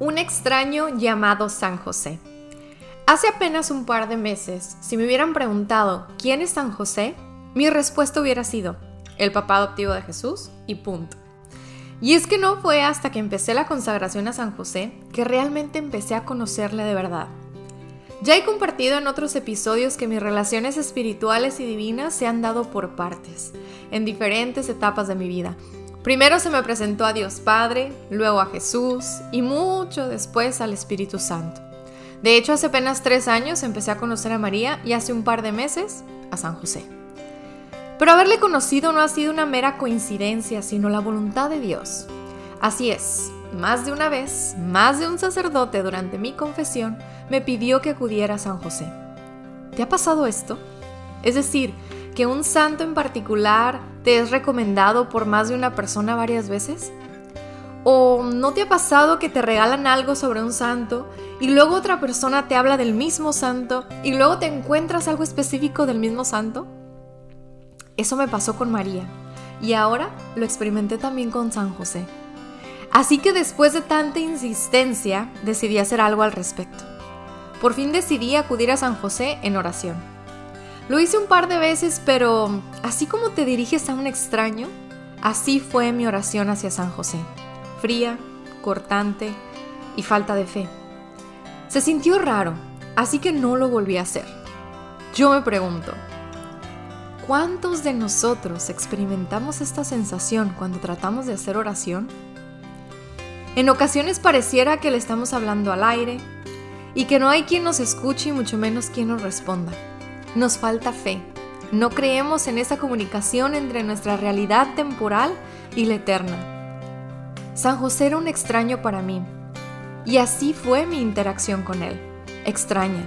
Un extraño llamado San José. Hace apenas un par de meses, si me hubieran preguntado quién es San José, mi respuesta hubiera sido el papá adoptivo de Jesús y punto. Y es que no fue hasta que empecé la consagración a San José que realmente empecé a conocerle de verdad. Ya he compartido en otros episodios que mis relaciones espirituales y divinas se han dado por partes, en diferentes etapas de mi vida. Primero se me presentó a Dios Padre, luego a Jesús y mucho después al Espíritu Santo. De hecho, hace apenas tres años empecé a conocer a María y hace un par de meses a San José. Pero haberle conocido no ha sido una mera coincidencia, sino la voluntad de Dios. Así es, más de una vez, más de un sacerdote durante mi confesión me pidió que acudiera a San José. ¿Te ha pasado esto? Es decir, que un santo en particular te es recomendado por más de una persona varias veces? ¿O no te ha pasado que te regalan algo sobre un santo y luego otra persona te habla del mismo santo y luego te encuentras algo específico del mismo santo? Eso me pasó con María y ahora lo experimenté también con San José. Así que después de tanta insistencia decidí hacer algo al respecto. Por fin decidí acudir a San José en oración. Lo hice un par de veces, pero así como te diriges a un extraño, así fue mi oración hacia San José. Fría, cortante y falta de fe. Se sintió raro, así que no lo volví a hacer. Yo me pregunto, ¿cuántos de nosotros experimentamos esta sensación cuando tratamos de hacer oración? En ocasiones pareciera que le estamos hablando al aire, y que no hay quien nos escuche y mucho menos quien nos responda. Nos falta fe. No creemos en esa comunicación entre nuestra realidad temporal y la eterna. San José era un extraño para mí, y así fue mi interacción con él. Extraña.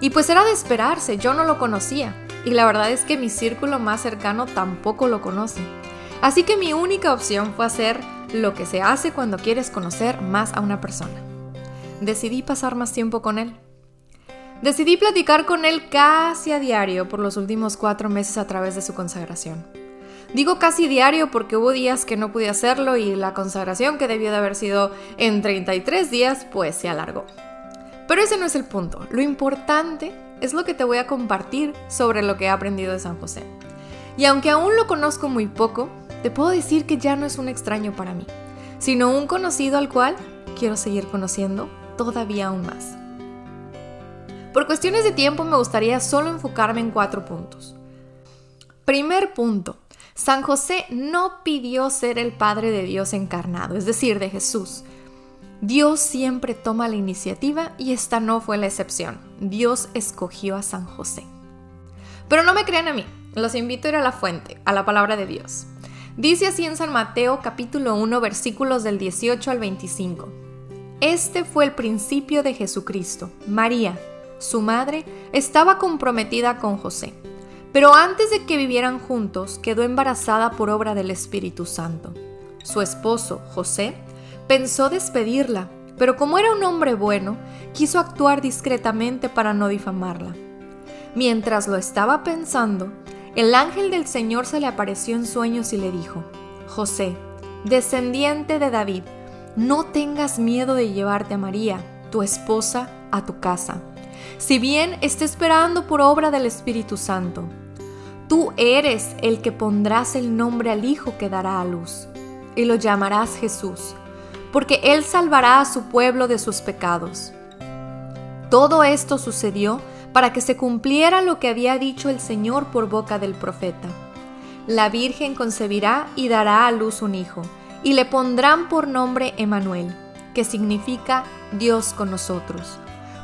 Y pues era de esperarse, yo no lo conocía, y la verdad es que mi círculo más cercano tampoco lo conoce. Así que mi única opción fue hacer lo que se hace cuando quieres conocer más a una persona decidí pasar más tiempo con él. Decidí platicar con él casi a diario por los últimos cuatro meses a través de su consagración. Digo casi diario porque hubo días que no pude hacerlo y la consagración que debió de haber sido en 33 días pues se alargó. Pero ese no es el punto. Lo importante es lo que te voy a compartir sobre lo que he aprendido de San José. Y aunque aún lo conozco muy poco, te puedo decir que ya no es un extraño para mí, sino un conocido al cual quiero seguir conociendo todavía aún más. Por cuestiones de tiempo me gustaría solo enfocarme en cuatro puntos. Primer punto, San José no pidió ser el Padre de Dios encarnado, es decir, de Jesús. Dios siempre toma la iniciativa y esta no fue la excepción. Dios escogió a San José. Pero no me crean a mí, los invito a ir a la fuente, a la palabra de Dios. Dice así en San Mateo capítulo 1 versículos del 18 al 25. Este fue el principio de Jesucristo. María, su madre, estaba comprometida con José, pero antes de que vivieran juntos quedó embarazada por obra del Espíritu Santo. Su esposo, José, pensó despedirla, pero como era un hombre bueno, quiso actuar discretamente para no difamarla. Mientras lo estaba pensando, el ángel del Señor se le apareció en sueños y le dijo, José, descendiente de David, no tengas miedo de llevarte a María, tu esposa, a tu casa, si bien esté esperando por obra del Espíritu Santo. Tú eres el que pondrás el nombre al Hijo que dará a luz, y lo llamarás Jesús, porque Él salvará a su pueblo de sus pecados. Todo esto sucedió para que se cumpliera lo que había dicho el Señor por boca del profeta. La Virgen concebirá y dará a luz un hijo y le pondrán por nombre Emanuel, que significa Dios con nosotros.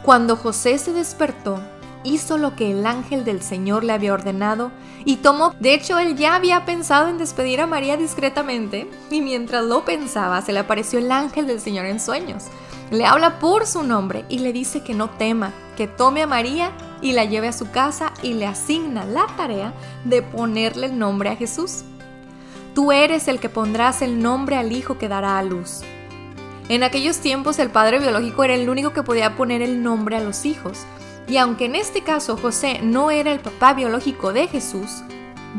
Cuando José se despertó, hizo lo que el ángel del Señor le había ordenado y tomó, de hecho él ya había pensado en despedir a María discretamente y mientras lo pensaba se le apareció el ángel del Señor en sueños. Le habla por su nombre y le dice que no tema, que tome a María y la lleve a su casa y le asigna la tarea de ponerle el nombre a Jesús. Tú eres el que pondrás el nombre al hijo que dará a luz. En aquellos tiempos el padre biológico era el único que podía poner el nombre a los hijos. Y aunque en este caso José no era el papá biológico de Jesús,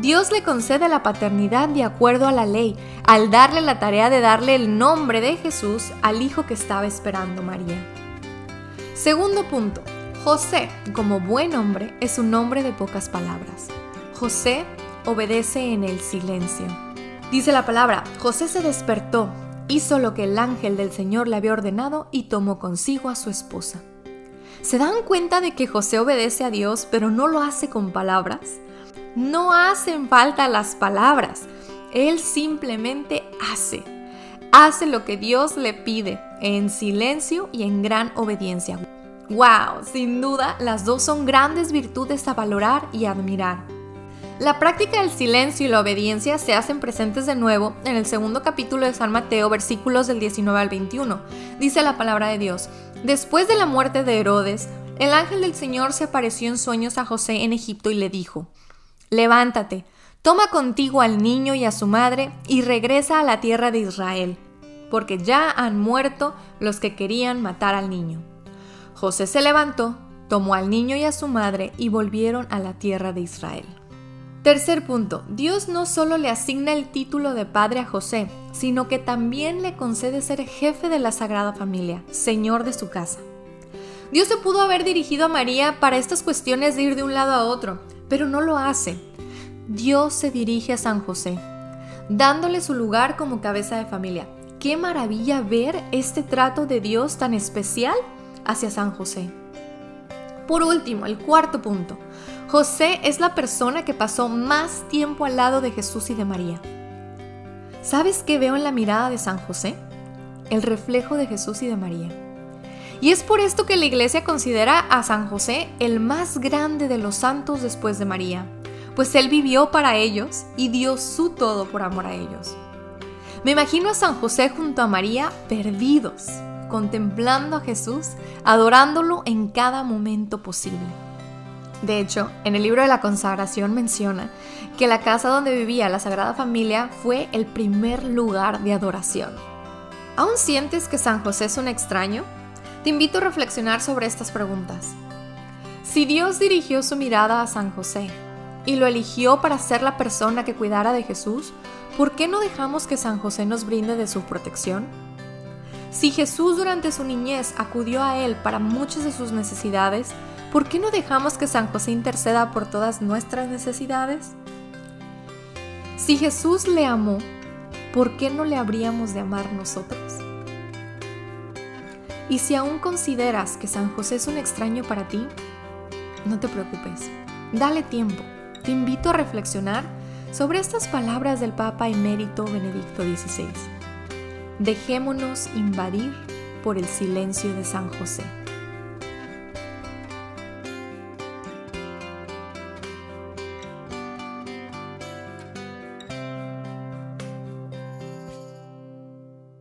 Dios le concede la paternidad de acuerdo a la ley, al darle la tarea de darle el nombre de Jesús al hijo que estaba esperando María. Segundo punto, José, como buen hombre, es un hombre de pocas palabras. José obedece en el silencio. Dice la palabra, José se despertó, hizo lo que el ángel del Señor le había ordenado y tomó consigo a su esposa. ¿Se dan cuenta de que José obedece a Dios pero no lo hace con palabras? No hacen falta las palabras, él simplemente hace. Hace lo que Dios le pide, en silencio y en gran obediencia. ¡Wow! Sin duda, las dos son grandes virtudes a valorar y admirar. La práctica del silencio y la obediencia se hacen presentes de nuevo en el segundo capítulo de San Mateo, versículos del 19 al 21. Dice la palabra de Dios, después de la muerte de Herodes, el ángel del Señor se apareció en sueños a José en Egipto y le dijo, Levántate, toma contigo al niño y a su madre y regresa a la tierra de Israel, porque ya han muerto los que querían matar al niño. José se levantó, tomó al niño y a su madre y volvieron a la tierra de Israel. Tercer punto, Dios no solo le asigna el título de padre a José, sino que también le concede ser jefe de la Sagrada Familia, Señor de su casa. Dios se pudo haber dirigido a María para estas cuestiones de ir de un lado a otro, pero no lo hace. Dios se dirige a San José, dándole su lugar como cabeza de familia. Qué maravilla ver este trato de Dios tan especial hacia San José. Por último, el cuarto punto. José es la persona que pasó más tiempo al lado de Jesús y de María. ¿Sabes qué veo en la mirada de San José? El reflejo de Jesús y de María. Y es por esto que la iglesia considera a San José el más grande de los santos después de María, pues él vivió para ellos y dio su todo por amor a ellos. Me imagino a San José junto a María perdidos, contemplando a Jesús, adorándolo en cada momento posible. De hecho, en el libro de la consagración menciona que la casa donde vivía la Sagrada Familia fue el primer lugar de adoración. ¿Aún sientes que San José es un extraño? Te invito a reflexionar sobre estas preguntas. Si Dios dirigió su mirada a San José y lo eligió para ser la persona que cuidara de Jesús, ¿por qué no dejamos que San José nos brinde de su protección? Si Jesús durante su niñez acudió a Él para muchas de sus necesidades, ¿por qué no dejamos que San José interceda por todas nuestras necesidades? Si Jesús le amó, ¿por qué no le habríamos de amar nosotros? Y si aún consideras que San José es un extraño para ti, no te preocupes, dale tiempo. Te invito a reflexionar sobre estas palabras del Papa emérito Benedicto XVI. Dejémonos invadir por el silencio de San José.